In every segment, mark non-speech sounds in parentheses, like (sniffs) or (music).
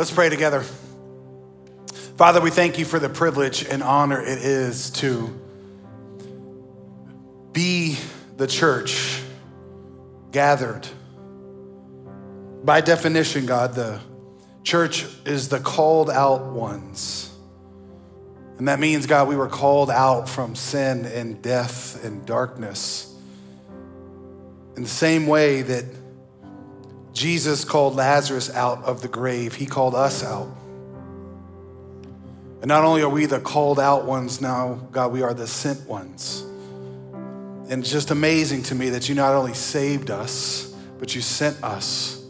Let's pray together. Father, we thank you for the privilege and honor it is to be the church gathered. By definition, God, the church is the called out ones. And that means, God, we were called out from sin and death and darkness. In the same way that Jesus called Lazarus out of the grave, he called us out. And not only are we the called out ones now, God, we are the sent ones. And it's just amazing to me that you not only saved us, but you sent us.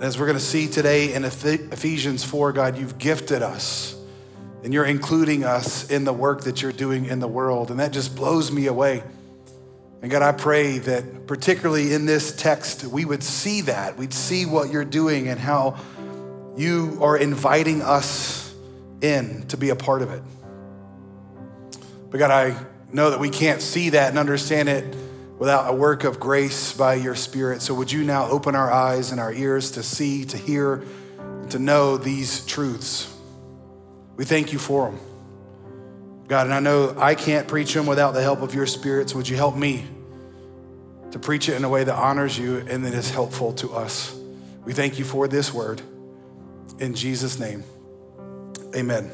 As we're going to see today in Ephesians 4, God, you've gifted us and you're including us in the work that you're doing in the world. And that just blows me away. And God, I pray that particularly in this text, we would see that. We'd see what you're doing and how you are inviting us in to be a part of it. But God, I know that we can't see that and understand it without a work of grace by your Spirit. So would you now open our eyes and our ears to see, to hear, to know these truths? We thank you for them. God, and I know I can't preach them without the help of your spirits. would you help me to preach it in a way that honors you and that is helpful to us? We thank you for this word. In Jesus' name, amen.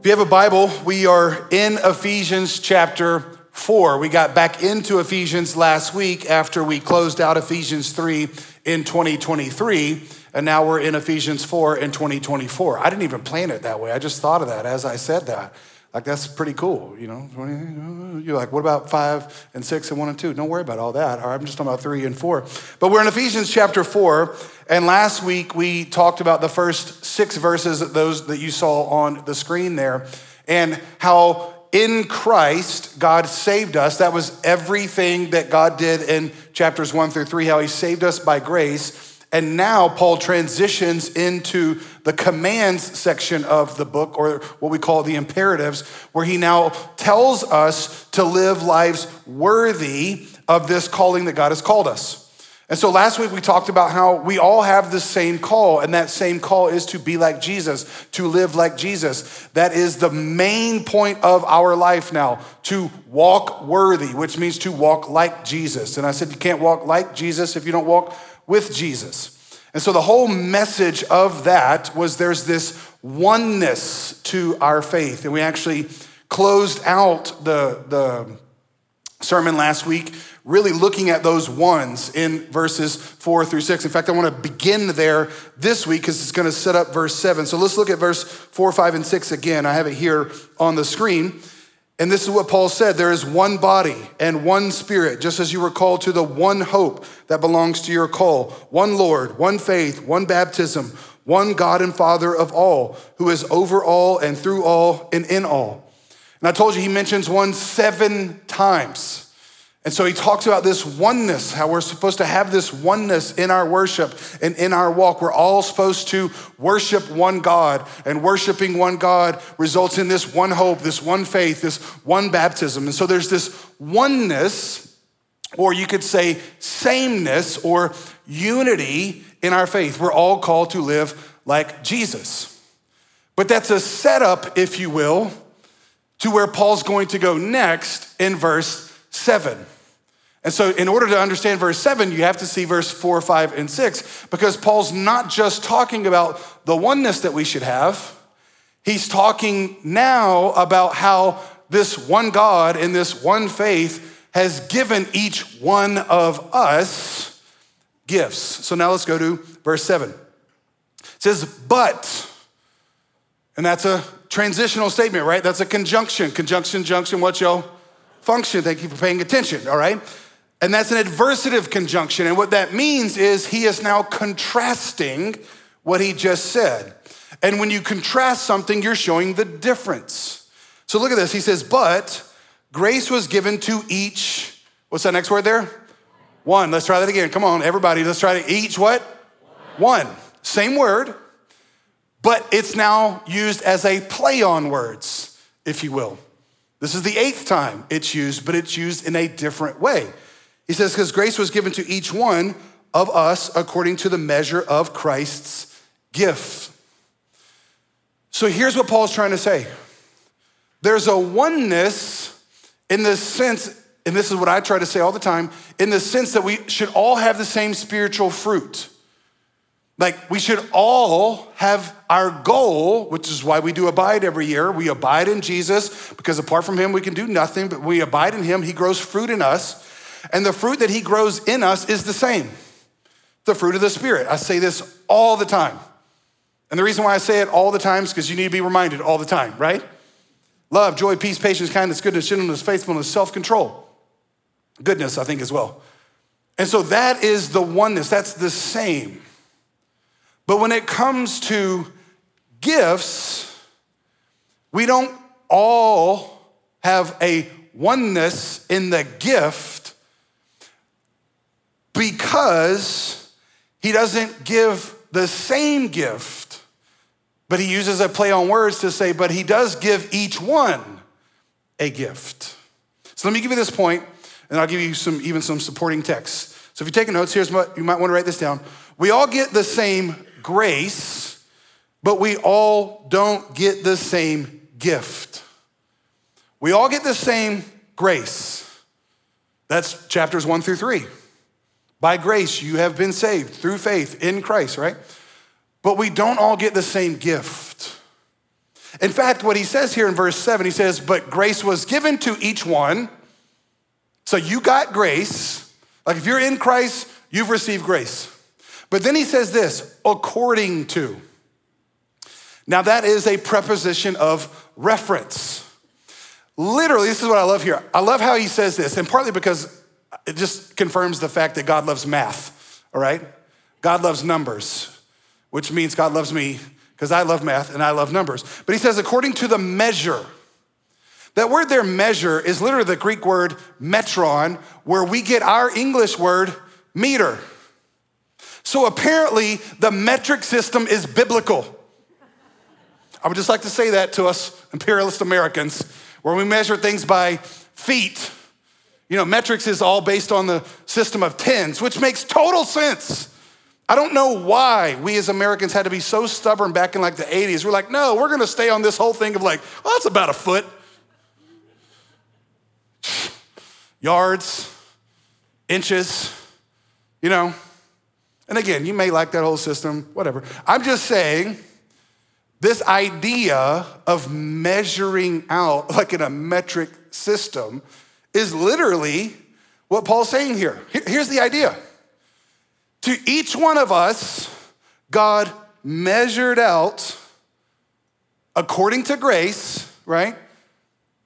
If you have a Bible, we are in Ephesians chapter 4. We got back into Ephesians last week after we closed out Ephesians 3 in 2023, and now we're in Ephesians 4 in 2024. I didn't even plan it that way. I just thought of that as I said that. Like, that's pretty cool, you know? You're like, what about five and six and one and two? Don't worry about all that. I'm just talking about three and four. But we're in Ephesians chapter four, and last week we talked about the first six verses, those that you saw on the screen there, and how in Christ God saved us. That was everything that God did in chapters one through three, how he saved us by grace. And now Paul transitions into the commands section of the book, or what we call the imperatives, where he now tells us to live lives worthy of this calling that God has called us. And so last week we talked about how we all have the same call, and that same call is to be like Jesus, to live like Jesus. That is the main point of our life now, to walk worthy, which means to walk like Jesus. And I said, you can't walk like Jesus if you don't walk with Jesus. And so the whole message of that was there's this oneness to our faith. And we actually closed out the, the sermon last week really looking at those ones in verses four through six. In fact, I want to begin there this week because it's going to set up verse seven. So let's look at verse four, five, and six again. I have it here on the screen. And this is what Paul said there is one body and one spirit, just as you were called to the one hope that belongs to your call one Lord, one faith, one baptism, one God and Father of all, who is over all and through all and in all. And I told you he mentions one seven times. And so he talks about this oneness, how we're supposed to have this oneness in our worship and in our walk. We're all supposed to worship one God, and worshiping one God results in this one hope, this one faith, this one baptism. And so there's this oneness, or you could say sameness or unity in our faith. We're all called to live like Jesus. But that's a setup, if you will, to where Paul's going to go next in verse 7. And so, in order to understand verse 7, you have to see verse 4, 5, and 6, because Paul's not just talking about the oneness that we should have, he's talking now about how this one God and this one faith has given each one of us gifts. So, now let's go to verse 7. It says, But, and that's a transitional statement, right? That's a conjunction. Conjunction, junction, what, y'all? Function. Thank you for paying attention, all right? And that's an adversative conjunction. And what that means is he is now contrasting what he just said. And when you contrast something, you're showing the difference. So look at this. He says, But grace was given to each. What's that next word there? One. Let's try that again. Come on, everybody. Let's try to each what? One. Same word, but it's now used as a play on words, if you will. This is the eighth time it's used, but it's used in a different way. He says, because grace was given to each one of us according to the measure of Christ's gift. So here's what Paul's trying to say there's a oneness in the sense, and this is what I try to say all the time, in the sense that we should all have the same spiritual fruit. Like we should all have our goal, which is why we do abide every year. We abide in Jesus because apart from him, we can do nothing, but we abide in him. He grows fruit in us. And the fruit that he grows in us is the same the fruit of the Spirit. I say this all the time. And the reason why I say it all the time is because you need to be reminded all the time, right? Love, joy, peace, patience, kindness, goodness, gentleness, faithfulness, self control. Goodness, I think, as well. And so that is the oneness, that's the same. But when it comes to gifts, we don't all have a oneness in the gift because he doesn't give the same gift, but he uses a play on words to say, but he does give each one a gift. So let me give you this point, and I'll give you some even some supporting texts. So if you're taking notes, here's what you might want to write this down. We all get the same grace, but we all don't get the same gift. We all get the same grace. That's chapters one through three. By grace, you have been saved through faith in Christ, right? But we don't all get the same gift. In fact, what he says here in verse seven, he says, But grace was given to each one. So you got grace. Like if you're in Christ, you've received grace. But then he says this according to. Now, that is a preposition of reference. Literally, this is what I love here. I love how he says this, and partly because it just confirms the fact that God loves math, all right? God loves numbers, which means God loves me because I love math and I love numbers. But he says, according to the measure. That word there, measure, is literally the Greek word metron, where we get our English word meter. So apparently, the metric system is biblical. I would just like to say that to us imperialist Americans, where we measure things by feet. You know, metrics is all based on the system of tens, which makes total sense. I don't know why we as Americans had to be so stubborn back in like the 80s. We're like, no, we're gonna stay on this whole thing of like, well, that's about a foot. (sighs) Yards, inches, you know, and again, you may like that whole system, whatever. I'm just saying, this idea of measuring out (laughs) like in a metric system is literally what Paul's saying here. Here's the idea to each one of us, God measured out according to grace, right?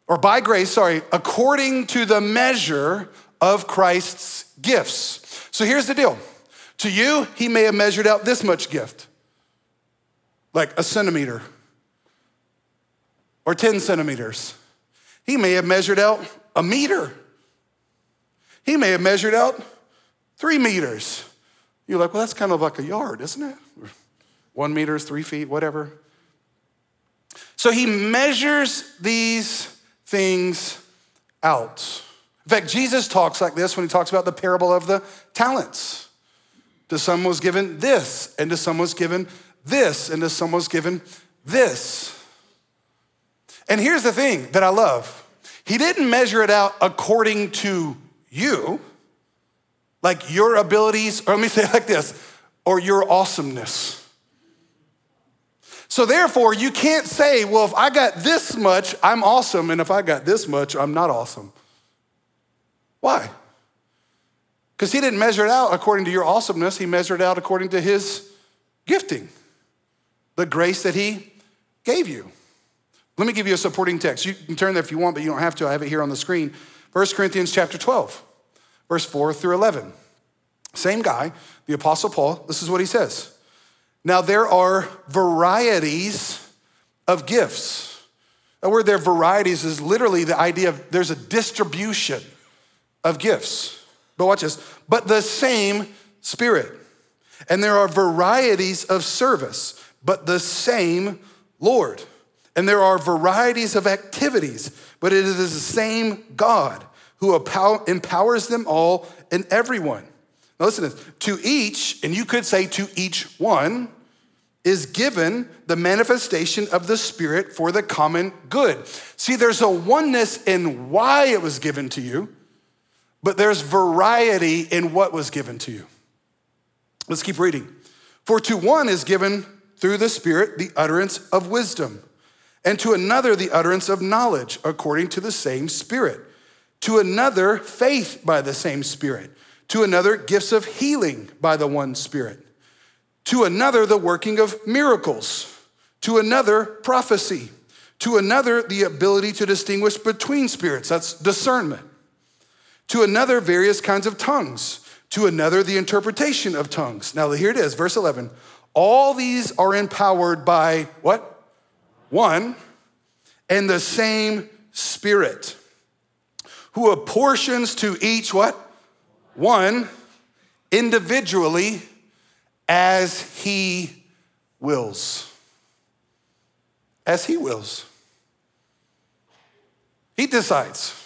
Or by grace, sorry, according to the measure of Christ's gifts. So here's the deal to you, he may have measured out this much gift, like a centimeter or 10 centimeters. He may have measured out a meter. He may have measured out three meters. You're like, well, that's kind of like a yard, isn't it? One meter is three feet, whatever. So he measures these things out. In fact, Jesus talks like this when he talks about the parable of the talents. To some was given this, and to some was given this, and to some was given this. And here's the thing that I love He didn't measure it out according to you, like your abilities, or let me (laughs) say it like this, or your awesomeness. So therefore, you can't say, well, if I got this much, I'm awesome, and if I got this much, I'm not awesome. Why? Because he didn't measure it out according to your awesomeness, he measured it out according to his gifting, the grace that he gave you. Let me give you a supporting text. You can turn there if you want, but you don't have to. I have it here on the screen. 1 Corinthians chapter 12, verse 4 through 11. Same guy, the Apostle Paul, this is what he says. Now there are varieties of gifts. The word there, varieties, is literally the idea of there's a distribution of gifts. But watch this. But the same Spirit. And there are varieties of service, but the same Lord. And there are varieties of activities, but it is the same God who empowers them all and everyone. Now listen to this. To each, and you could say to each one, is given the manifestation of the Spirit for the common good. See, there's a oneness in why it was given to you, but there's variety in what was given to you. Let's keep reading. For to one is given through the Spirit the utterance of wisdom, and to another the utterance of knowledge according to the same Spirit, to another faith by the same Spirit, to another gifts of healing by the one Spirit to another, the working of miracles, to another, prophecy, to another, the ability to distinguish between spirits, that's discernment, to another, various kinds of tongues, to another, the interpretation of tongues. Now, here it is, verse 11. All these are empowered by what? One, and the same Spirit, who apportions to each what? One, individually as he wills. As he wills. He decides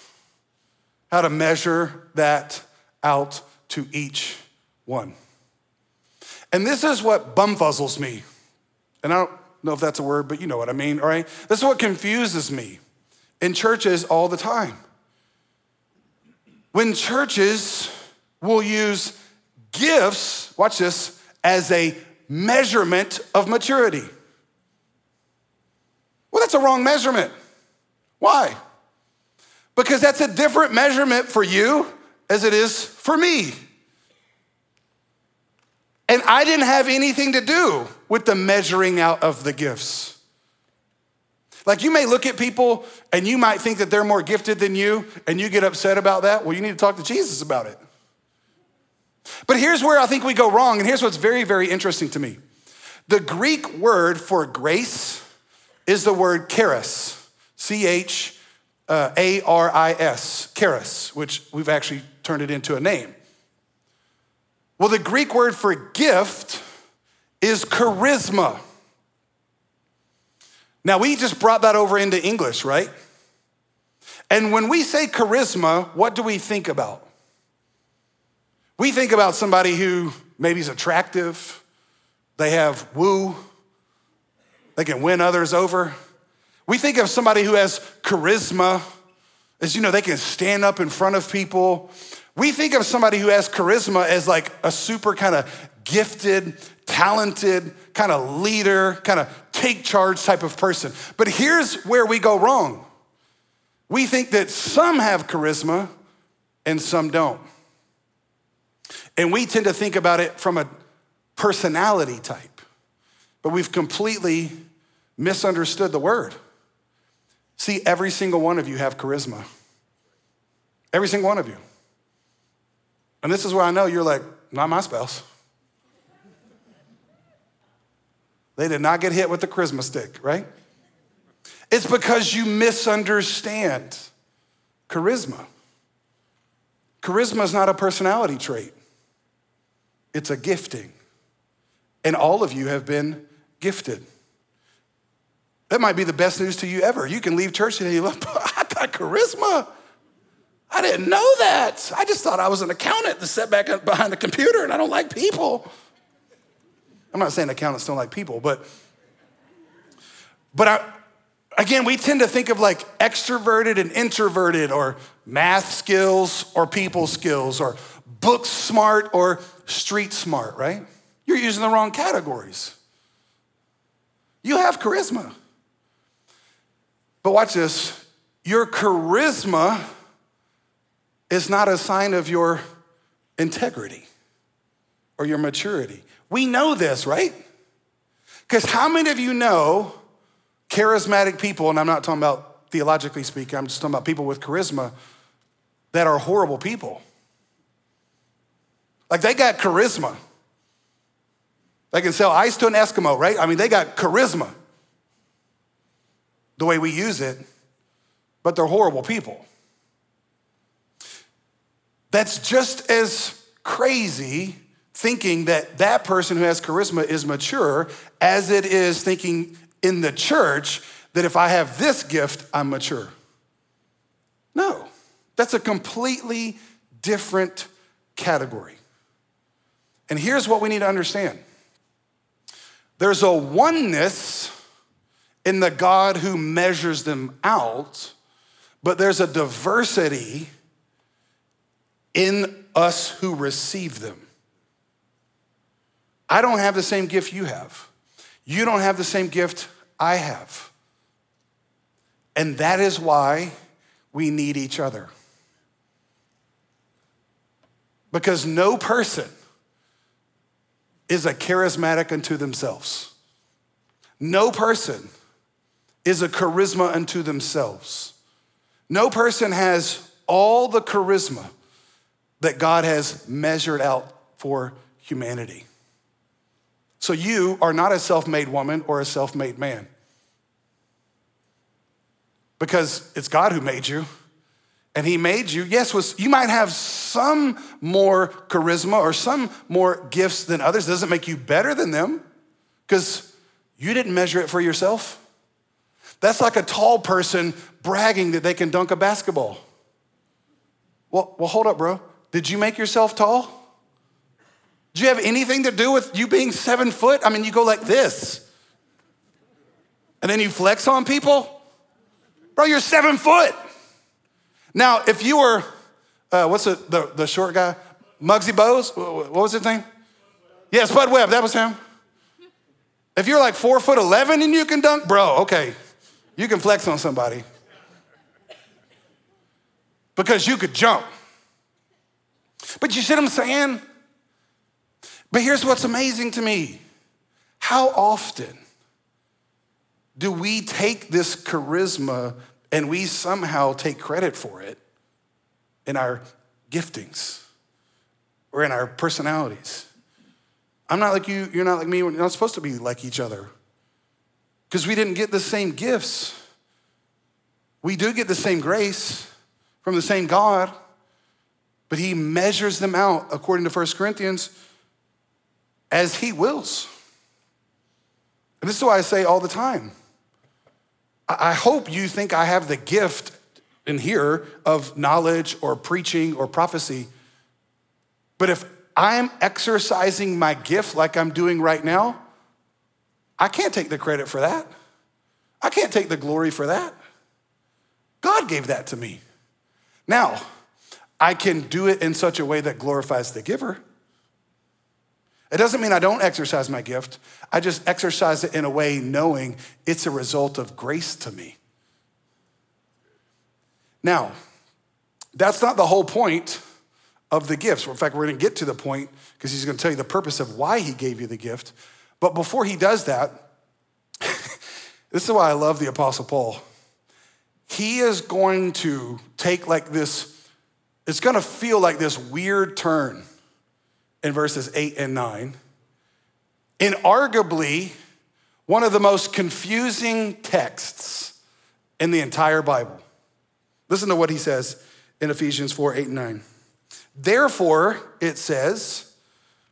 how to measure that out to each one. And this is what bumfuzzles me. And I don't know if that's a word, but you know what I mean, all right? This is what confuses me in churches all the time. When churches will use gifts, watch this, as a measurement of maturity. Well, that's a wrong measurement. Why? Because that's a different measurement for you as it is for me. And I didn't have anything to do with the measuring out of the gifts. Like you may look at people and you might think that they're more gifted than you, and you get upset about that. Well, you need to talk to Jesus about it. But here's where I think we go wrong, and here's what's very, very interesting to me. The Greek word for grace is the word charis, C H Uh, a R I S, charis, which we've actually turned it into a name. Well, the Greek word for gift is charisma. Now, we just brought that over into English, right? And when we say charisma, what do we think about? We think about somebody who maybe is attractive, they have woo, they can win others over. We think of somebody who has charisma, as you know, they can stand up in front of people. We think of somebody who has charisma as like a super kind of gifted, talented, kind of leader, kind of take charge type of person. But here's where we go wrong. We think that some have charisma and some don't. And we tend to think about it from a personality type, but we've completely misunderstood the word. See, every single one of you have charisma. Every single one of you. And this is where I know you're like, not my spouse. They did not get hit with the charisma stick, right? It's because you misunderstand charisma. Charisma is not a personality trait it's a gifting. And all of you have been gifted. That might be the best news to you ever. You can leave church and you look, I got charisma. I didn't know that. I just thought I was an accountant that sat back behind the computer and I don't like people. I'm not saying accountants don't like people, but but I, again, we tend to think of like extroverted and introverted or math skills or people skills or book smart or street smart, right? You're using the wrong categories. You have charisma. But watch this your charisma is not a sign of your integrity or your maturity. We know this, right? Because how many of you know charismatic people, and I'm not talking about theologically speaking, I'm just talking about people with charisma that are horrible people? Like they got charisma. They can sell ice to an Eskimo, right? I mean, they got charisma the way we use it, but they're horrible people. That's just as crazy thinking that that person who has charisma is mature as it is thinking in the church that if I have this gift, I'm mature. No, that's a completely different category. And here's what we need to understand there's a oneness in the God who measures them out, but there's a diversity in us who receive them. I don't have the same gift you have. You don't have the same gift I have. And that is why we need each other. Because no person is a charismatic unto themselves. No person is a charisma unto themselves. No person has all the charisma that God has measured out for humanity. So you are not a self made woman or a self made man because it's God who made you. And he made you, yes, was you might have some more charisma or some more gifts than others. It doesn't make you better than them because you didn't measure it for yourself. That's like a tall person bragging that they can dunk a basketball. Well, well, hold up, bro. Did you make yourself tall? Do you have anything to do with you being seven foot? I mean, you go like this, and then you flex on people. Bro, you're seven foot. Now, if you were, uh, what's the, the, the short guy? Muggsy Bogues? What was his name? Yeah, Spud Webb, that was him. If you're like four foot 11 and you can dunk, bro, okay, you can flex on somebody. Because you could jump. But you see what I'm saying? But here's what's amazing to me how often do we take this charisma and we somehow take credit for it in our giftings or in our personalities. I'm not like you, you're not like me, we're not supposed to be like each other because we didn't get the same gifts. We do get the same grace from the same God, but He measures them out according to 1 Corinthians as He wills. And this is why I say all the time I hope you think I have the gift in here of knowledge or preaching or prophecy. But if I'm exercising my gift like I'm doing right now, I can't take the credit for that. I can't take the glory for that. God gave that to me. Now, I can do it in such a way that glorifies the giver. It doesn't mean I don't exercise my gift. I just exercise it in a way knowing it's a result of grace to me. Now, that's not the whole point of the gifts. In fact, we're going to get to the point because he's going to tell you the purpose of why he gave you the gift. But before he does that, (laughs) this is why I love the Apostle Paul. He is going to take like this, it's going to feel like this weird turn in verses 8 and 9, in arguably one of the most confusing texts in the entire Bible. Listen to what he says in Ephesians 4 8 and 9. Therefore, it says,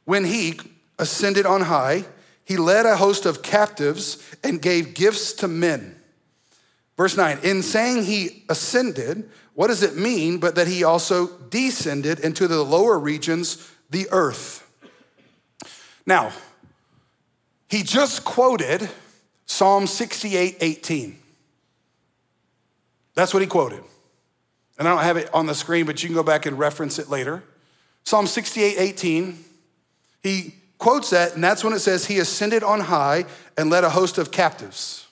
when he ascended on high, he led a host of captives and gave gifts to men. Verse 9, in saying he ascended, what does it mean but that he also descended into the lower regions the earth. Now, he just quoted Psalm 68 18. That's what he quoted. And I don't have it on the screen, but you can go back and reference it later. Psalm 68 18, he quotes that, and that's when it says, He ascended on high and led a host of captives.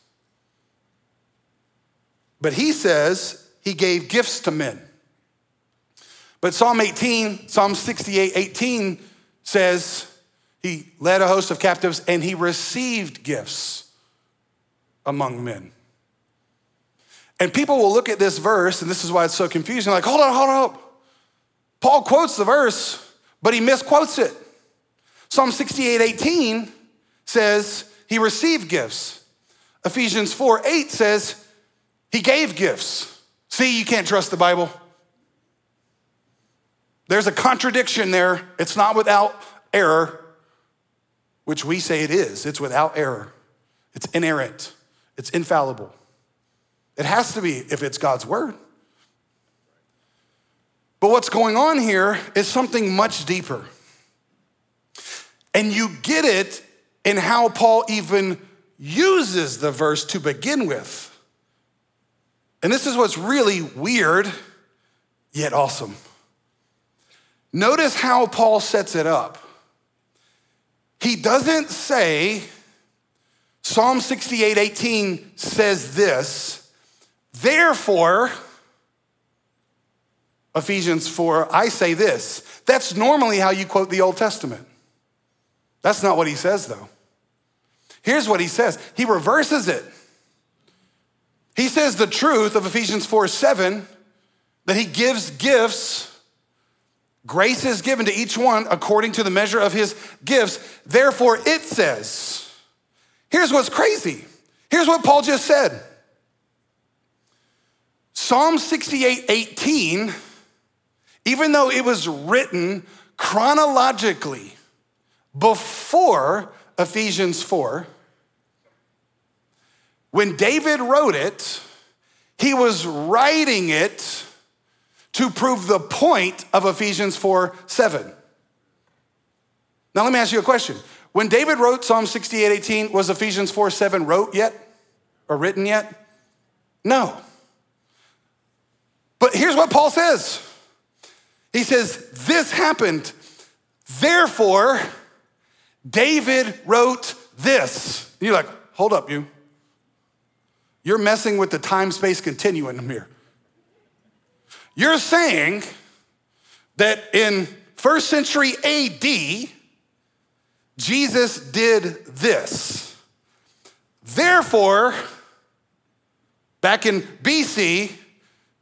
But he says, He gave gifts to men. But Psalm 18, Psalm 68, 18 says he led a host of captives and he received gifts among men. And people will look at this verse, and this is why it's so confusing like, hold on, hold on. Paul quotes the verse, but he misquotes it. Psalm 68, 18 says he received gifts. Ephesians 4, 8 says he gave gifts. See, you can't trust the Bible. There's a contradiction there. It's not without error, which we say it is. It's without error, it's inerrant, it's infallible. It has to be if it's God's word. But what's going on here is something much deeper. And you get it in how Paul even uses the verse to begin with. And this is what's really weird, yet awesome. Notice how Paul sets it up. He doesn't say, Psalm 68 18 says this, therefore, Ephesians 4, I say this. That's normally how you quote the Old Testament. That's not what he says, though. Here's what he says he reverses it. He says the truth of Ephesians 4 7 that he gives gifts. Grace is given to each one according to the measure of his gifts. Therefore, it says, here's what's crazy. Here's what Paul just said Psalm 68 18, even though it was written chronologically before Ephesians 4, when David wrote it, he was writing it to prove the point of Ephesians 4 7. Now, let me ask you a question. When David wrote Psalm 68 18, was Ephesians 4 7 wrote yet or written yet? No. But here's what Paul says He says, This happened, therefore, David wrote this. And you're like, hold up, you. You're messing with the time space continuum here. You're saying that in first century AD, Jesus did this. Therefore, back in BC,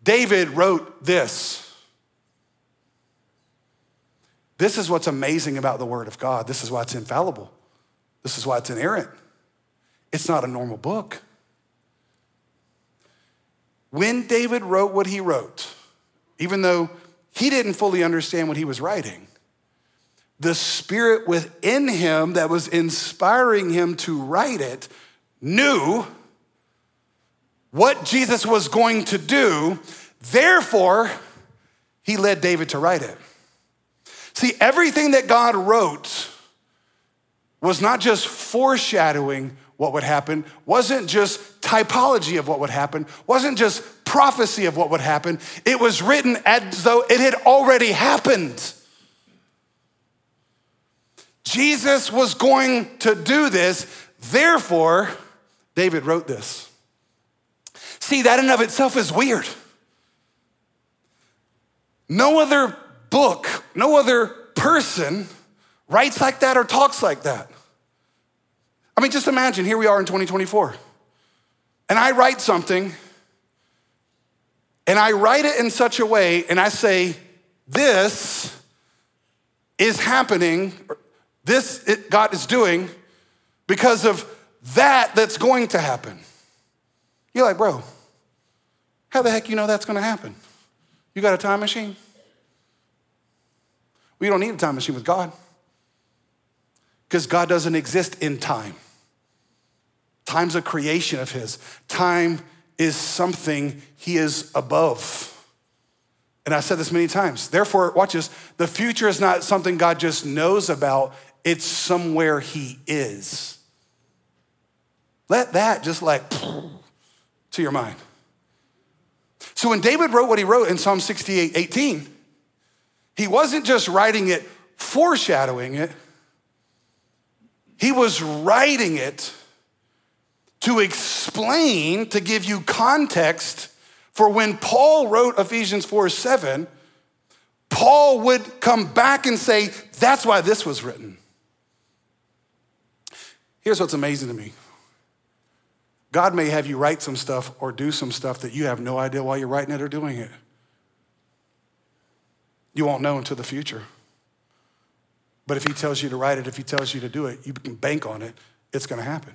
David wrote this. This is what's amazing about the Word of God. This is why it's infallible. This is why it's inerrant. It's not a normal book. When David wrote what he wrote, even though he didn't fully understand what he was writing, the spirit within him that was inspiring him to write it knew what Jesus was going to do. Therefore, he led David to write it. See, everything that God wrote was not just foreshadowing what would happen, wasn't just typology of what would happen, wasn't just prophecy of what would happen. It was written as though it had already happened. Jesus was going to do this, therefore, David wrote this. See, that in of itself is weird. No other book, no other person writes like that or talks like that. I mean, just imagine here we are in 2024, and I write something, and I write it in such a way, and I say, This is happening, this it, God is doing because of that that's going to happen. You're like, bro, how the heck you know that's gonna happen? You got a time machine? We don't need a time machine with God because God doesn't exist in time. Time's a creation of His. Time is something He is above. And I said this many times. Therefore, watch this the future is not something God just knows about, it's somewhere He is. Let that just like (sniffs) to your mind. So when David wrote what he wrote in Psalm 68 18, he wasn't just writing it, foreshadowing it, he was writing it to explain, to give you context for when Paul wrote Ephesians 4 7, Paul would come back and say, That's why this was written. Here's what's amazing to me God may have you write some stuff or do some stuff that you have no idea why you're writing it or doing it. You won't know until the future. But if he tells you to write it, if he tells you to do it, you can bank on it, it's gonna happen.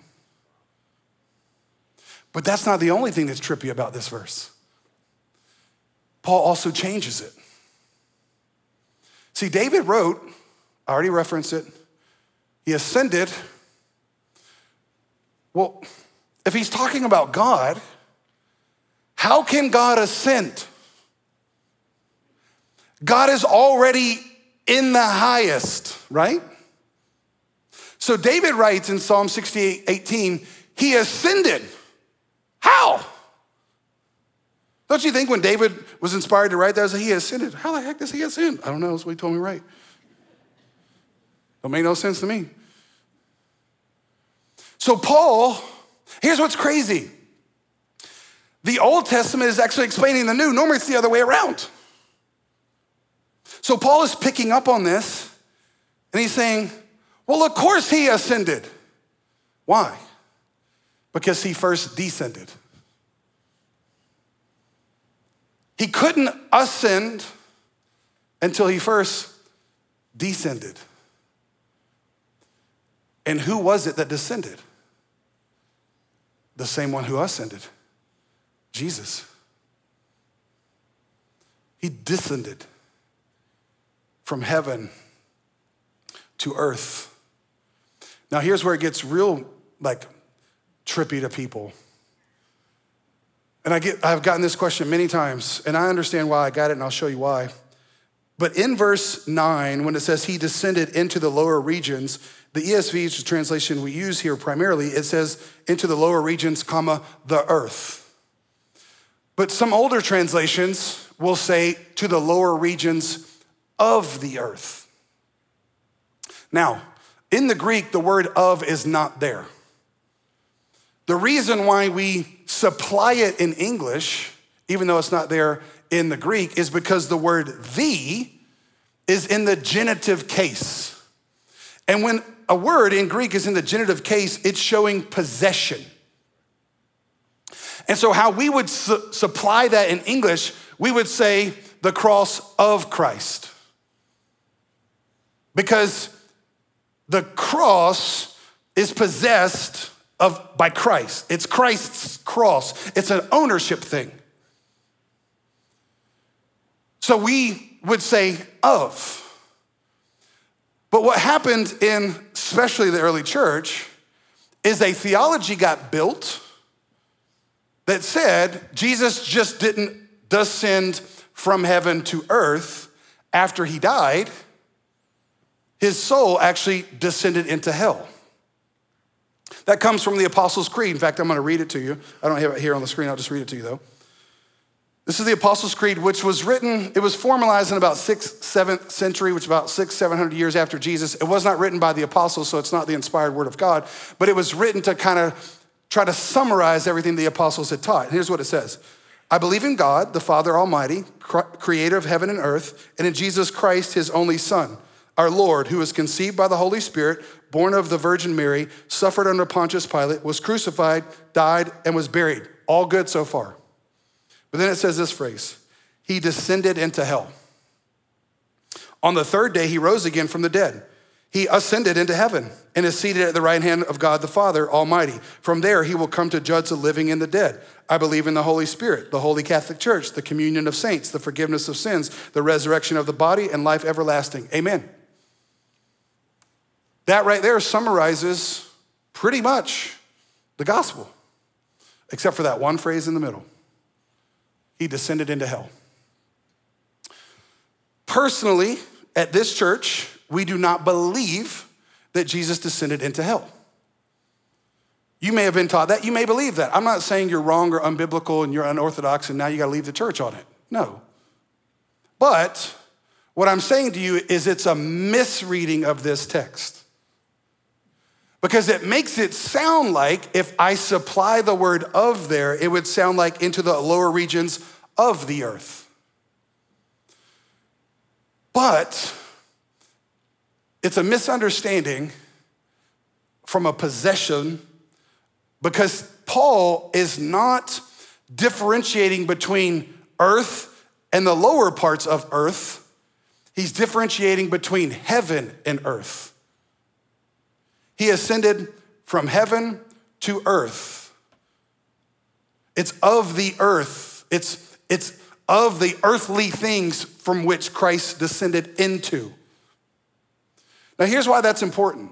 But that's not the only thing that's trippy about this verse. Paul also changes it. See, David wrote, I already referenced it, he ascended. Well, if he's talking about God, how can God ascend? God is already in the highest, right? So David writes in Psalm 68 18, He ascended. How? Don't you think when David was inspired to write that, he ascended? How the heck does he ascend? I don't know. That's what he told me right. Don't make no sense to me. So, Paul, here's what's crazy the Old Testament is actually explaining the New. Normally, it's the other way around. So, Paul is picking up on this and he's saying, Well, of course he ascended. Why? Because he first descended. He couldn't ascend until he first descended. And who was it that descended? The same one who ascended Jesus. He descended from heaven to earth. Now, here's where it gets real like trippy to people. And I get, I've gotten this question many times, and I understand why I got it, and I'll show you why. But in verse 9, when it says he descended into the lower regions, the ESV, is the translation we use here primarily, it says into the lower regions, comma, the earth. But some older translations will say to the lower regions of the earth. Now, in the Greek, the word of is not there. The reason why we supply it in English, even though it's not there in the Greek, is because the word the is in the genitive case. And when a word in Greek is in the genitive case, it's showing possession. And so, how we would su- supply that in English, we would say the cross of Christ. Because the cross is possessed of by Christ. It's Christ's cross. It's an ownership thing. So we would say of. But what happened in especially the early church is a theology got built that said Jesus just didn't descend from heaven to earth after he died. His soul actually descended into hell. That comes from the Apostles' Creed. In fact, I'm going to read it to you. I don't have it here on the screen, I'll just read it to you though. This is the Apostles' Creed, which was written, it was formalized in about 6th, 7th century, which about six, 700 years after Jesus. It was not written by the apostles, so it's not the inspired word of God, but it was written to kind of try to summarize everything the apostles had taught. Here's what it says I believe in God, the Father Almighty, creator of heaven and earth, and in Jesus Christ, his only Son our Lord, who was conceived by the Holy Spirit, born of the Virgin Mary, suffered under Pontius Pilate, was crucified, died, and was buried. All good so far. But then it says this phrase He descended into hell. On the third day, he rose again from the dead. He ascended into heaven and is seated at the right hand of God the Father Almighty. From there, he will come to judge the living and the dead. I believe in the Holy Spirit, the Holy Catholic Church, the communion of saints, the forgiveness of sins, the resurrection of the body, and life everlasting. Amen. That right there summarizes pretty much the gospel, except for that one phrase in the middle. He descended into hell. Personally, at this church, we do not believe that Jesus descended into hell. You may have been taught that. You may believe that. I'm not saying you're wrong or unbiblical and you're unorthodox and now you got to leave the church on it. No. But what I'm saying to you is it's a misreading of this text. Because it makes it sound like if I supply the word of there, it would sound like into the lower regions of the earth. But it's a misunderstanding from a possession because Paul is not differentiating between earth and the lower parts of earth. He's differentiating between heaven and earth. He ascended from heaven to earth. It's of the earth. It's, it's of the earthly things from which Christ descended into. Now, here's why that's important.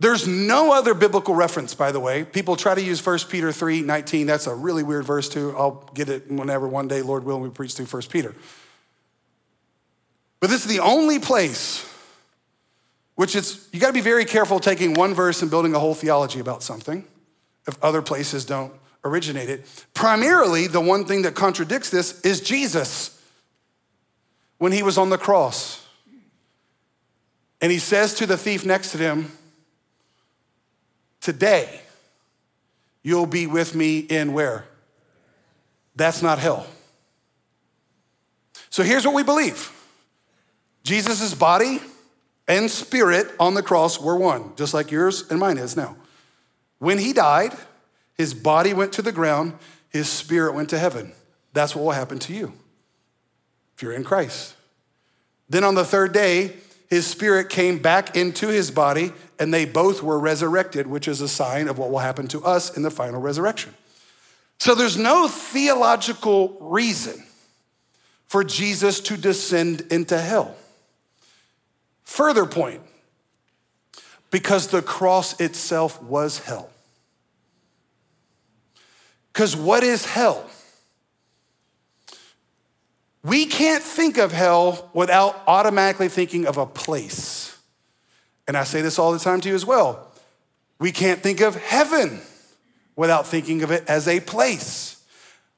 There's no other biblical reference, by the way. People try to use 1 Peter 3 19. That's a really weird verse, too. I'll get it whenever one day, Lord willing, we preach through 1 Peter. But this is the only place which is, you got to be very careful taking one verse and building a whole theology about something if other places don't originate it. Primarily, the one thing that contradicts this is Jesus when he was on the cross. And he says to the thief next to him, Today, you'll be with me in where? That's not hell. So here's what we believe Jesus' body and spirit on the cross were one, just like yours and mine is now. When he died, his body went to the ground, his spirit went to heaven. That's what will happen to you if you're in Christ. Then on the third day, his spirit came back into his body, and they both were resurrected, which is a sign of what will happen to us in the final resurrection. So there's no theological reason for Jesus to descend into hell. Further point, because the cross itself was hell. Because what is hell? We can't think of hell without automatically thinking of a place. And I say this all the time to you as well. We can't think of heaven without thinking of it as a place.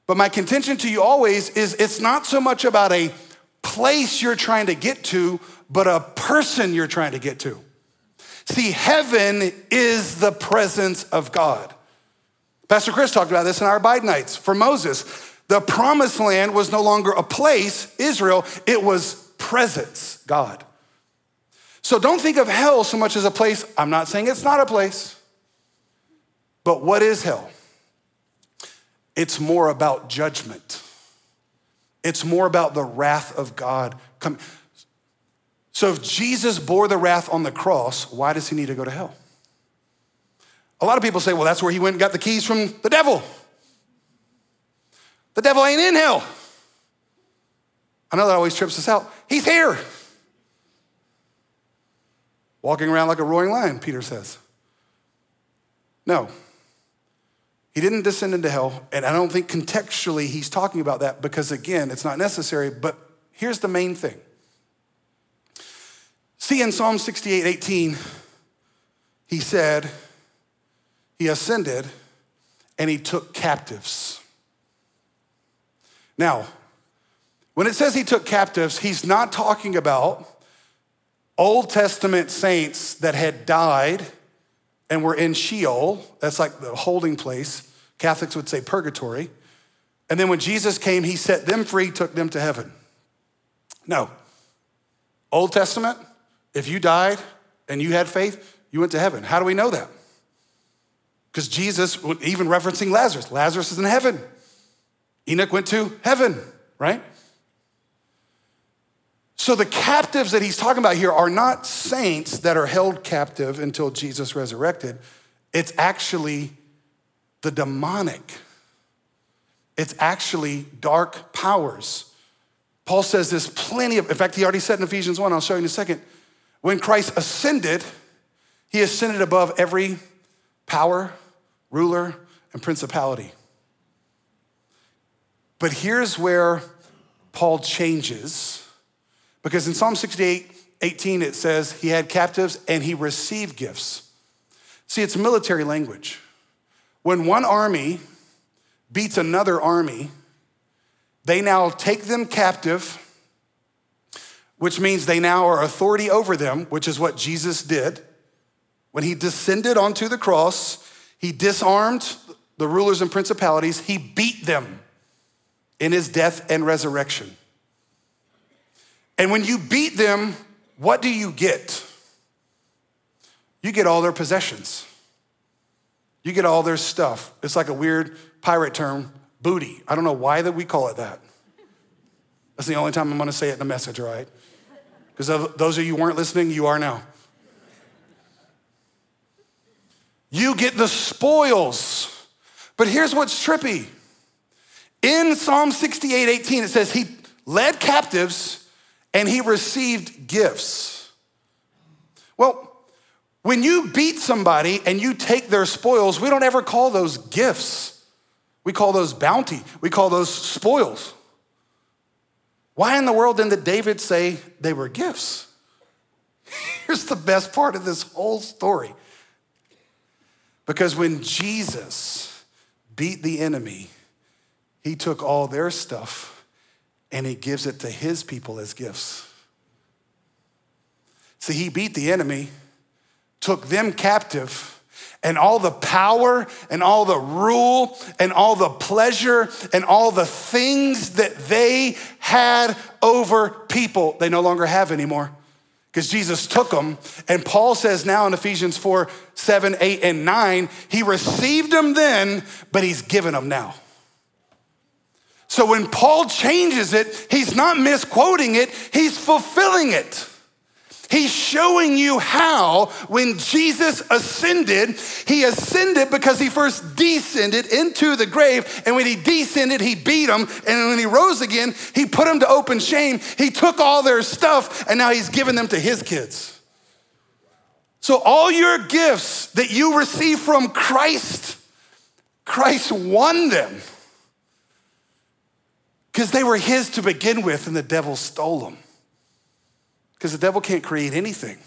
But my contention to you always is it's not so much about a place you're trying to get to, but a person you're trying to get to. See, heaven is the presence of God. Pastor Chris talked about this in our Abide Nights. For Moses, the promised land was no longer a place, Israel, it was presence, God. So don't think of hell so much as a place. I'm not saying it's not a place, but what is hell? It's more about judgment. It's more about the wrath of God coming. So if Jesus bore the wrath on the cross, why does he need to go to hell? A lot of people say, well, that's where he went and got the keys from the devil. The devil ain't in hell. I know that always trips us out. He's here. Walking around like a roaring lion, Peter says. No. He didn't descend into hell, and I don't think contextually he's talking about that because, again, it's not necessary, but here's the main thing. See, in Psalm 68 18, he said, He ascended and he took captives. Now, when it says he took captives, he's not talking about Old Testament saints that had died and were in Sheol. That's like the holding place. Catholics would say purgatory. And then when Jesus came, he set them free, took them to heaven. No. Old Testament, if you died and you had faith, you went to heaven. How do we know that? Because Jesus, even referencing Lazarus, Lazarus is in heaven. Enoch went to heaven, right? So the captives that he's talking about here are not saints that are held captive until Jesus resurrected. It's actually the demonic. It's actually dark powers. Paul says there's plenty of, in fact, he already said in Ephesians 1, I'll show you in a second. When Christ ascended, he ascended above every power, ruler, and principality. But here's where Paul changes, because in Psalm 68 18, it says he had captives and he received gifts. See, it's military language. When one army beats another army, they now take them captive, which means they now are authority over them, which is what Jesus did. When he descended onto the cross, he disarmed the rulers and principalities, he beat them in his death and resurrection. And when you beat them, what do you get? You get all their possessions. You get all their stuff. It's like a weird pirate term, booty. I don't know why that we call it that. That's the only time I'm gonna say it in the message, right? Because those of you who weren't listening, you are now. You get the spoils. But here's what's trippy in Psalm 68 18, it says, He led captives and He received gifts. Well, when you beat somebody and you take their spoils, we don't ever call those gifts. We call those bounty. We call those spoils. Why in the world then did David say they were gifts? (laughs) here's the best part of this whole story. Because when Jesus beat the enemy, he took all their stuff and he gives it to his people as gifts. See, he beat the enemy, took them captive and all the power and all the rule and all the pleasure and all the things that they had over people, they no longer have anymore because Jesus took them. And Paul says now in Ephesians 4 7, 8, and 9, he received them then, but he's given them now. So when Paul changes it, he's not misquoting it, he's fulfilling it. He's showing you how, when Jesus ascended, he ascended because he first descended into the grave. And when he descended, he beat them. And when he rose again, he put them to open shame. He took all their stuff and now he's given them to his kids. So, all your gifts that you receive from Christ, Christ won them because they were his to begin with and the devil stole them. Because the devil can't create anything.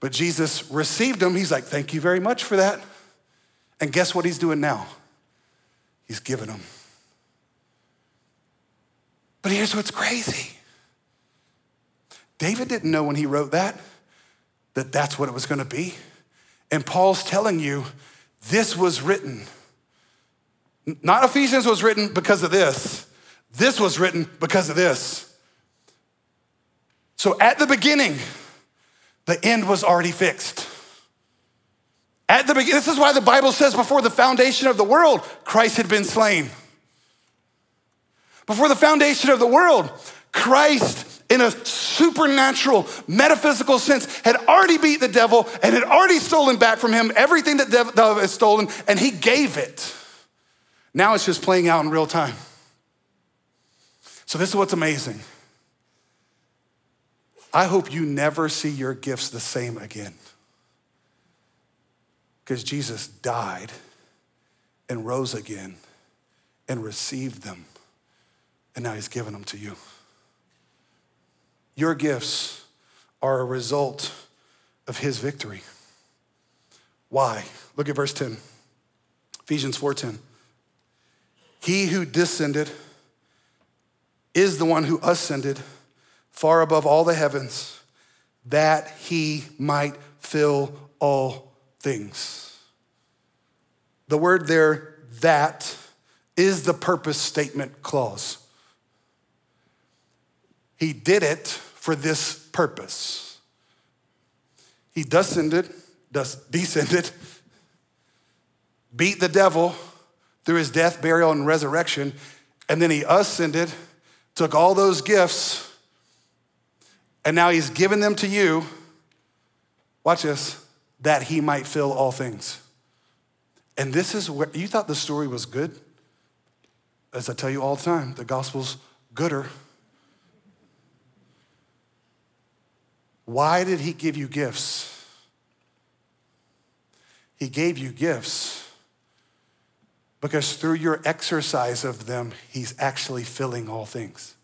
But Jesus received them. He's like, thank you very much for that. And guess what he's doing now? He's given them. But here's what's crazy David didn't know when he wrote that that that's what it was going to be. And Paul's telling you this was written. Not Ephesians was written because of this. This was written because of this. So at the beginning, the end was already fixed. At the beginning, this is why the Bible says before the foundation of the world, Christ had been slain. Before the foundation of the world, Christ, in a supernatural, metaphysical sense, had already beat the devil and had already stolen back from him everything that the devil has stolen, and he gave it. Now it's just playing out in real time. So, this is what's amazing. I hope you never see your gifts the same again. Because Jesus died and rose again and received them, and now he's given them to you. Your gifts are a result of his victory. Why? Look at verse 10. Ephesians 4:10. He who descended is the one who ascended far above all the heavens, that he might fill all things. The word there, that, is the purpose statement clause. He did it for this purpose. He descended, descended, beat the devil through his death, burial, and resurrection, and then he ascended, took all those gifts and now he's given them to you. Watch this, that he might fill all things. And this is where you thought the story was good. As I tell you all the time, the gospel's gooder. Why did he give you gifts? He gave you gifts because through your exercise of them, he's actually filling all things.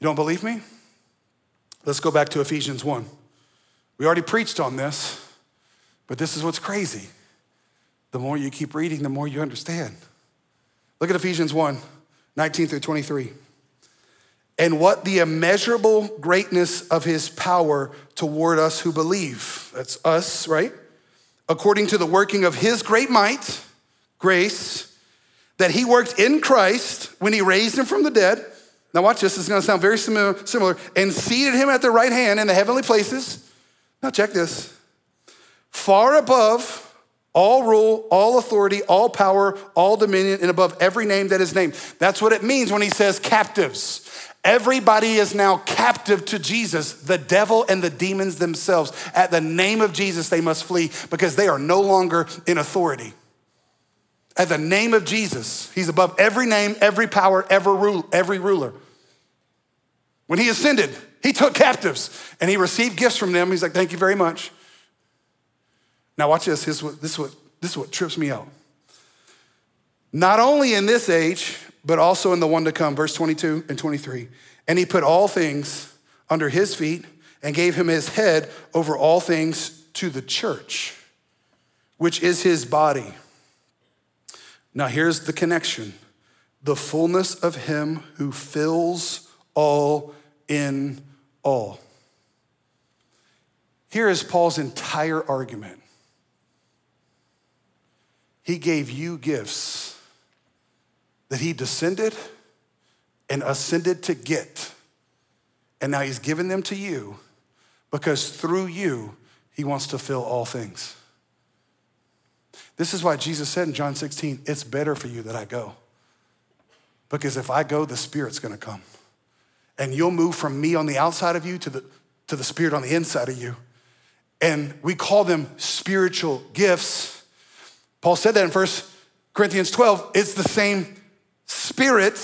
You don't believe me? Let's go back to Ephesians 1. We already preached on this, but this is what's crazy. The more you keep reading, the more you understand. Look at Ephesians 1 19 through 23. And what the immeasurable greatness of his power toward us who believe. That's us, right? According to the working of his great might, grace, that he worked in Christ when he raised him from the dead now, watch this. It's going to sound very similar, similar. And seated him at the right hand in the heavenly places. Now, check this. Far above all rule, all authority, all power, all dominion, and above every name that is named. That's what it means when he says captives. Everybody is now captive to Jesus, the devil and the demons themselves. At the name of Jesus, they must flee because they are no longer in authority. At the name of Jesus, he's above every name, every power, every, rule, every ruler. When he ascended, he took captives and he received gifts from them. He's like, thank you very much. Now, watch this. This is what, this is what, this is what trips me out. Not only in this age, but also in the one to come, verse 22 and 23. And he put all things under his feet and gave him his head over all things to the church, which is his body. Now, here's the connection the fullness of him who fills all in all. Here is Paul's entire argument. He gave you gifts that he descended and ascended to get. And now he's given them to you because through you, he wants to fill all things. This is why Jesus said in John 16, it's better for you that I go. Because if I go, the Spirit's gonna come. And you'll move from me on the outside of you to the, to the Spirit on the inside of you. And we call them spiritual gifts. Paul said that in 1 Corinthians 12. It's the same Spirit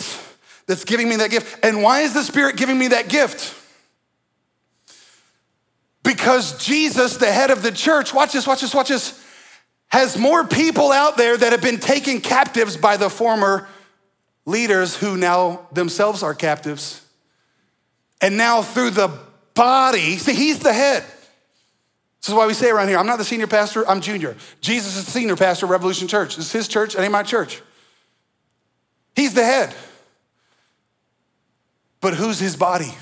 that's giving me that gift. And why is the Spirit giving me that gift? Because Jesus, the head of the church, watch this, watch this, watch this, has more people out there that have been taken captives by the former leaders who now themselves are captives. And now through the body, see, he's the head. This is why we say around here, I'm not the senior pastor, I'm junior. Jesus is the senior pastor of Revolution Church. Is his church, it ain't my church. He's the head. But who's his body?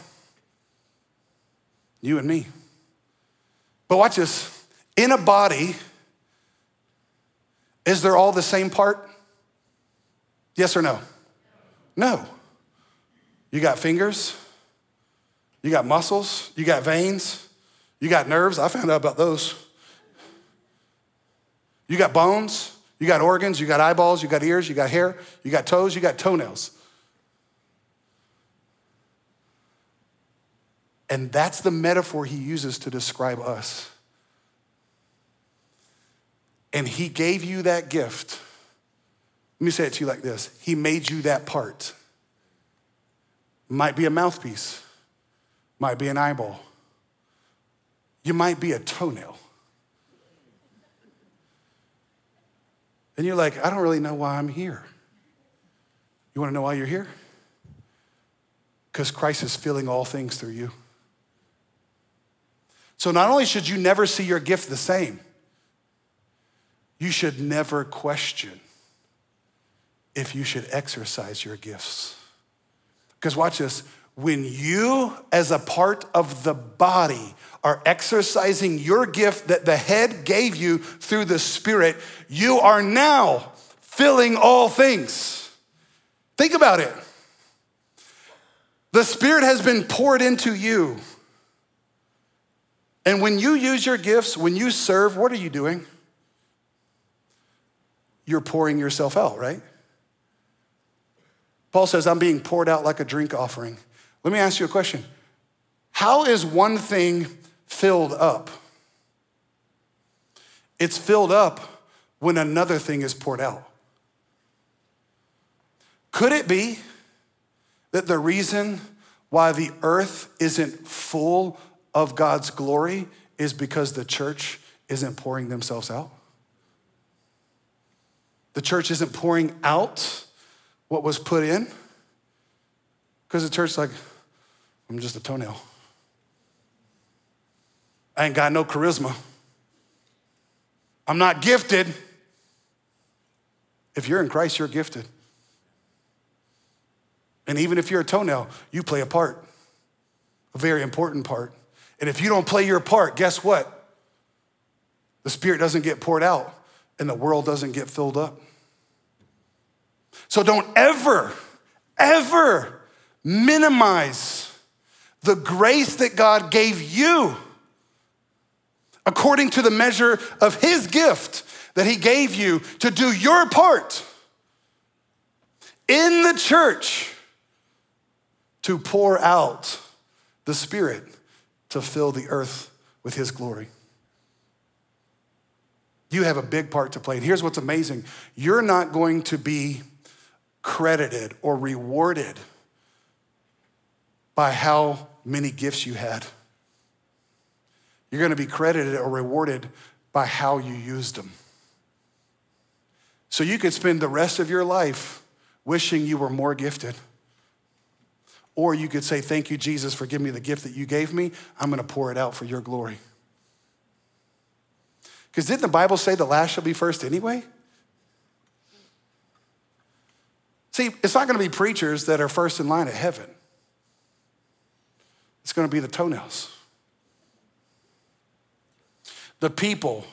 You and me. But watch this. In a body, is there all the same part? Yes or no? No. You got fingers, you got muscles, you got veins, you got nerves. I found out about those. You got bones, you got organs, you got eyeballs, you got ears, you got hair, you got toes, you got toenails. And that's the metaphor he uses to describe us. And he gave you that gift. Let me say it to you like this He made you that part. Might be a mouthpiece, might be an eyeball, you might be a toenail. And you're like, I don't really know why I'm here. You wanna know why you're here? Because Christ is filling all things through you. So not only should you never see your gift the same, you should never question if you should exercise your gifts. Because watch this when you, as a part of the body, are exercising your gift that the head gave you through the Spirit, you are now filling all things. Think about it. The Spirit has been poured into you. And when you use your gifts, when you serve, what are you doing? You're pouring yourself out, right? Paul says, I'm being poured out like a drink offering. Let me ask you a question How is one thing filled up? It's filled up when another thing is poured out. Could it be that the reason why the earth isn't full of God's glory is because the church isn't pouring themselves out. The church isn't pouring out what was put in because the church's like, I'm just a toenail. I ain't got no charisma. I'm not gifted. If you're in Christ, you're gifted. And even if you're a toenail, you play a part, a very important part. And if you don't play your part, guess what? The Spirit doesn't get poured out and the world doesn't get filled up. So don't ever, ever minimize the grace that God gave you according to the measure of His gift that He gave you to do your part in the church to pour out the Spirit to fill the earth with his glory. You have a big part to play. And here's what's amazing you're not going to be credited or rewarded by how many gifts you had. You're going to be credited or rewarded by how you used them. So you could spend the rest of your life wishing you were more gifted Or you could say, Thank you, Jesus, for giving me the gift that you gave me. I'm going to pour it out for your glory. Because didn't the Bible say the last shall be first anyway? See, it's not going to be preachers that are first in line at heaven, it's going to be the toenails. The people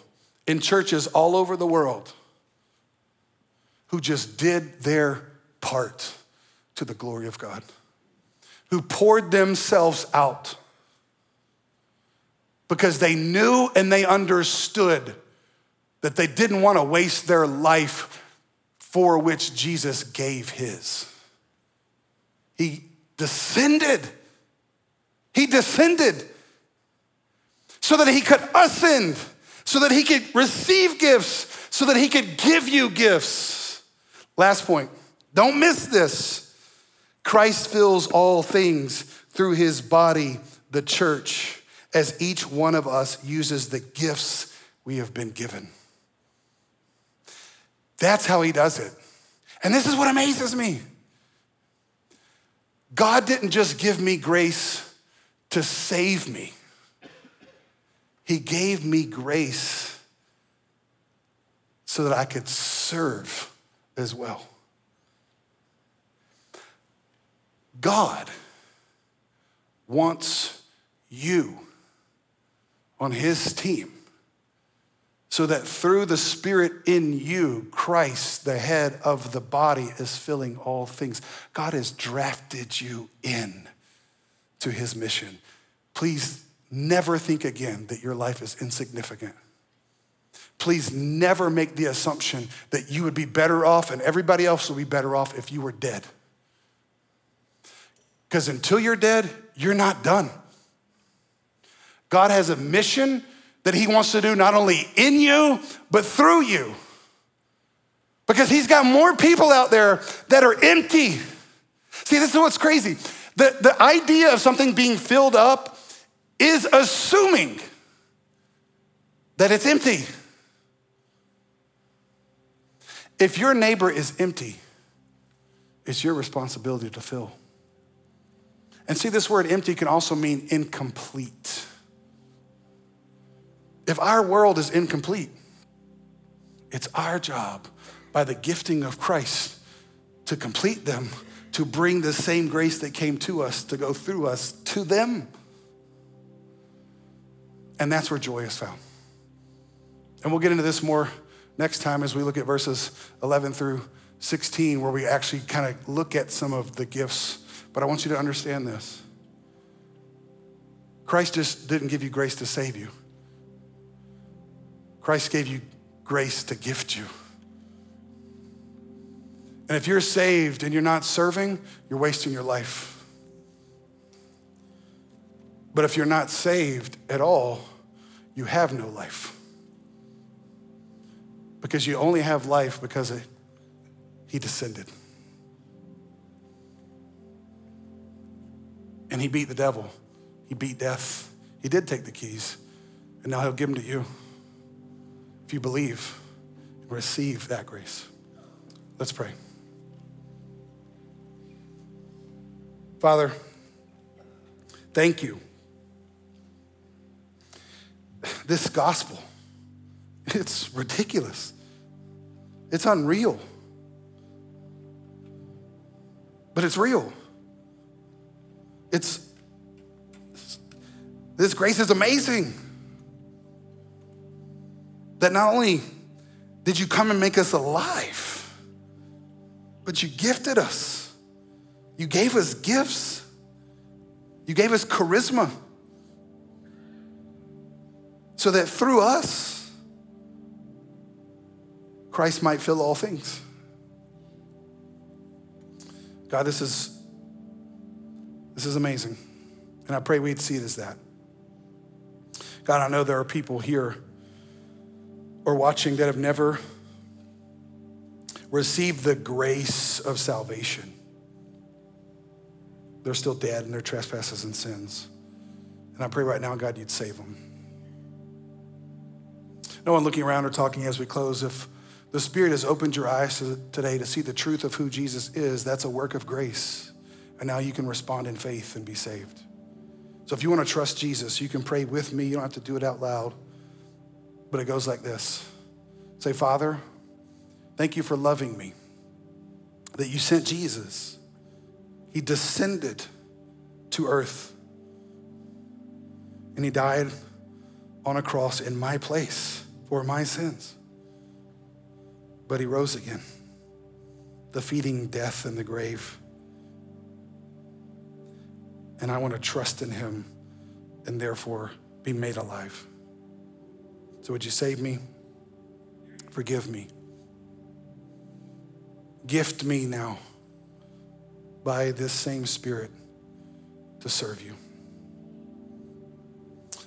in churches all over the world who just did their part to the glory of God who poured themselves out because they knew and they understood that they didn't want to waste their life for which Jesus gave his. He descended. He descended so that he could ascend, so that he could receive gifts, so that he could give you gifts. Last point don't miss this. Christ fills all things through his body, the church, as each one of us uses the gifts we have been given. That's how he does it. And this is what amazes me God didn't just give me grace to save me, He gave me grace so that I could serve as well. God wants you on his team so that through the Spirit in you, Christ, the head of the body, is filling all things. God has drafted you in to his mission. Please never think again that your life is insignificant. Please never make the assumption that you would be better off and everybody else would be better off if you were dead. Because until you're dead, you're not done. God has a mission that He wants to do not only in you, but through you. Because He's got more people out there that are empty. See, this is what's crazy. The, the idea of something being filled up is assuming that it's empty. If your neighbor is empty, it's your responsibility to fill. And see, this word empty can also mean incomplete. If our world is incomplete, it's our job by the gifting of Christ to complete them, to bring the same grace that came to us, to go through us to them. And that's where joy is found. And we'll get into this more next time as we look at verses 11 through 16, where we actually kind of look at some of the gifts but I want you to understand this Christ just didn't give you grace to save you, Christ gave you grace to gift you. And if you're saved and you're not serving, you're wasting your life. But if you're not saved at all, you have no life. Because you only have life because it, he descended. And he beat the devil. He beat death. He did take the keys. And now he'll give them to you. If you believe receive that grace. Let's pray. Father, thank you. This gospel, it's ridiculous. It's unreal. But it's real. It's this grace is amazing. That not only did you come and make us alive, but you gifted us. You gave us gifts. You gave us charisma. So that through us, Christ might fill all things. God, this is this is amazing. And I pray we'd see it as that. God, I know there are people here or watching that have never received the grace of salvation. They're still dead in their trespasses and sins. And I pray right now, God, you'd save them. No one looking around or talking as we close. If the Spirit has opened your eyes today to see the truth of who Jesus is, that's a work of grace. And now you can respond in faith and be saved. So if you want to trust Jesus, you can pray with me. You don't have to do it out loud. But it goes like this Say, Father, thank you for loving me, that you sent Jesus. He descended to earth and he died on a cross in my place for my sins. But he rose again, defeating death and the grave. And I want to trust in him and therefore be made alive. So, would you save me? Forgive me. Gift me now by this same Spirit to serve you.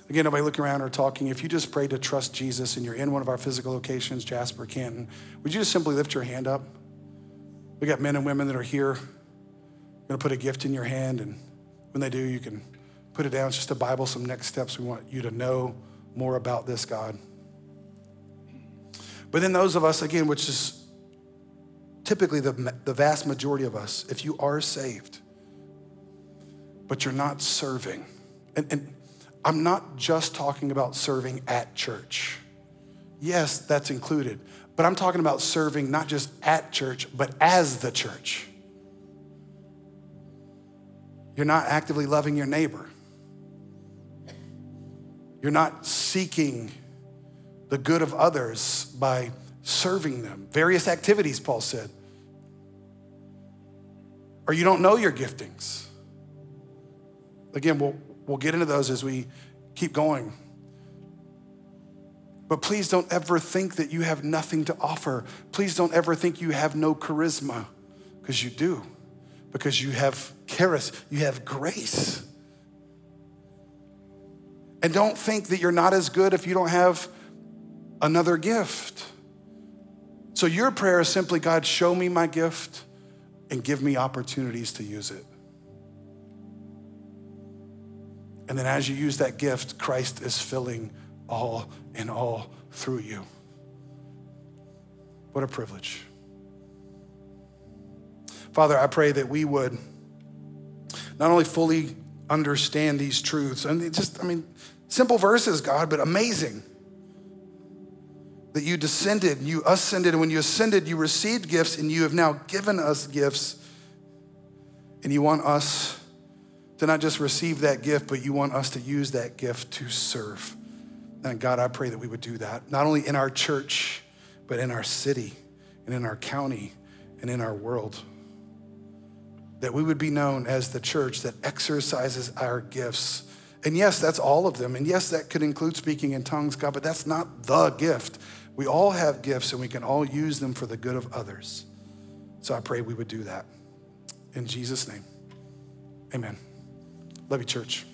Again, nobody looking around or talking. If you just pray to trust Jesus and you're in one of our physical locations, Jasper, Canton, would you just simply lift your hand up? We got men and women that are here. We're going to put a gift in your hand, and when they do, you can put it down. It's just a Bible, some next steps. We want you to know more about this God. But then, those of us, again, which is typically the, the vast majority of us, if you are saved, but you're not serving, and, and I'm not just talking about serving at church. Yes, that's included, but I'm talking about serving not just at church, but as the church. You're not actively loving your neighbor. You're not seeking the good of others by serving them. Various activities, Paul said. Or you don't know your giftings. Again, we'll, We'll get into those as we keep going. But please don't ever think that you have nothing to offer. Please don't ever think you have no charisma, because you do, because you have charis, you have grace. And don't think that you're not as good if you don't have another gift. So your prayer is simply God, show me my gift and give me opportunities to use it. And then as you use that gift, Christ is filling all in all through you. What a privilege. Father, I pray that we would not only fully understand these truths, and just, I mean, simple verses, God, but amazing. That you descended, you ascended, and when you ascended, you received gifts, and you have now given us gifts, and you want us to not just receive that gift, but you want us to use that gift to serve. And God, I pray that we would do that, not only in our church, but in our city and in our county and in our world. That we would be known as the church that exercises our gifts. And yes, that's all of them. And yes, that could include speaking in tongues, God, but that's not the gift. We all have gifts and we can all use them for the good of others. So I pray we would do that. In Jesus' name, amen. Love you, church.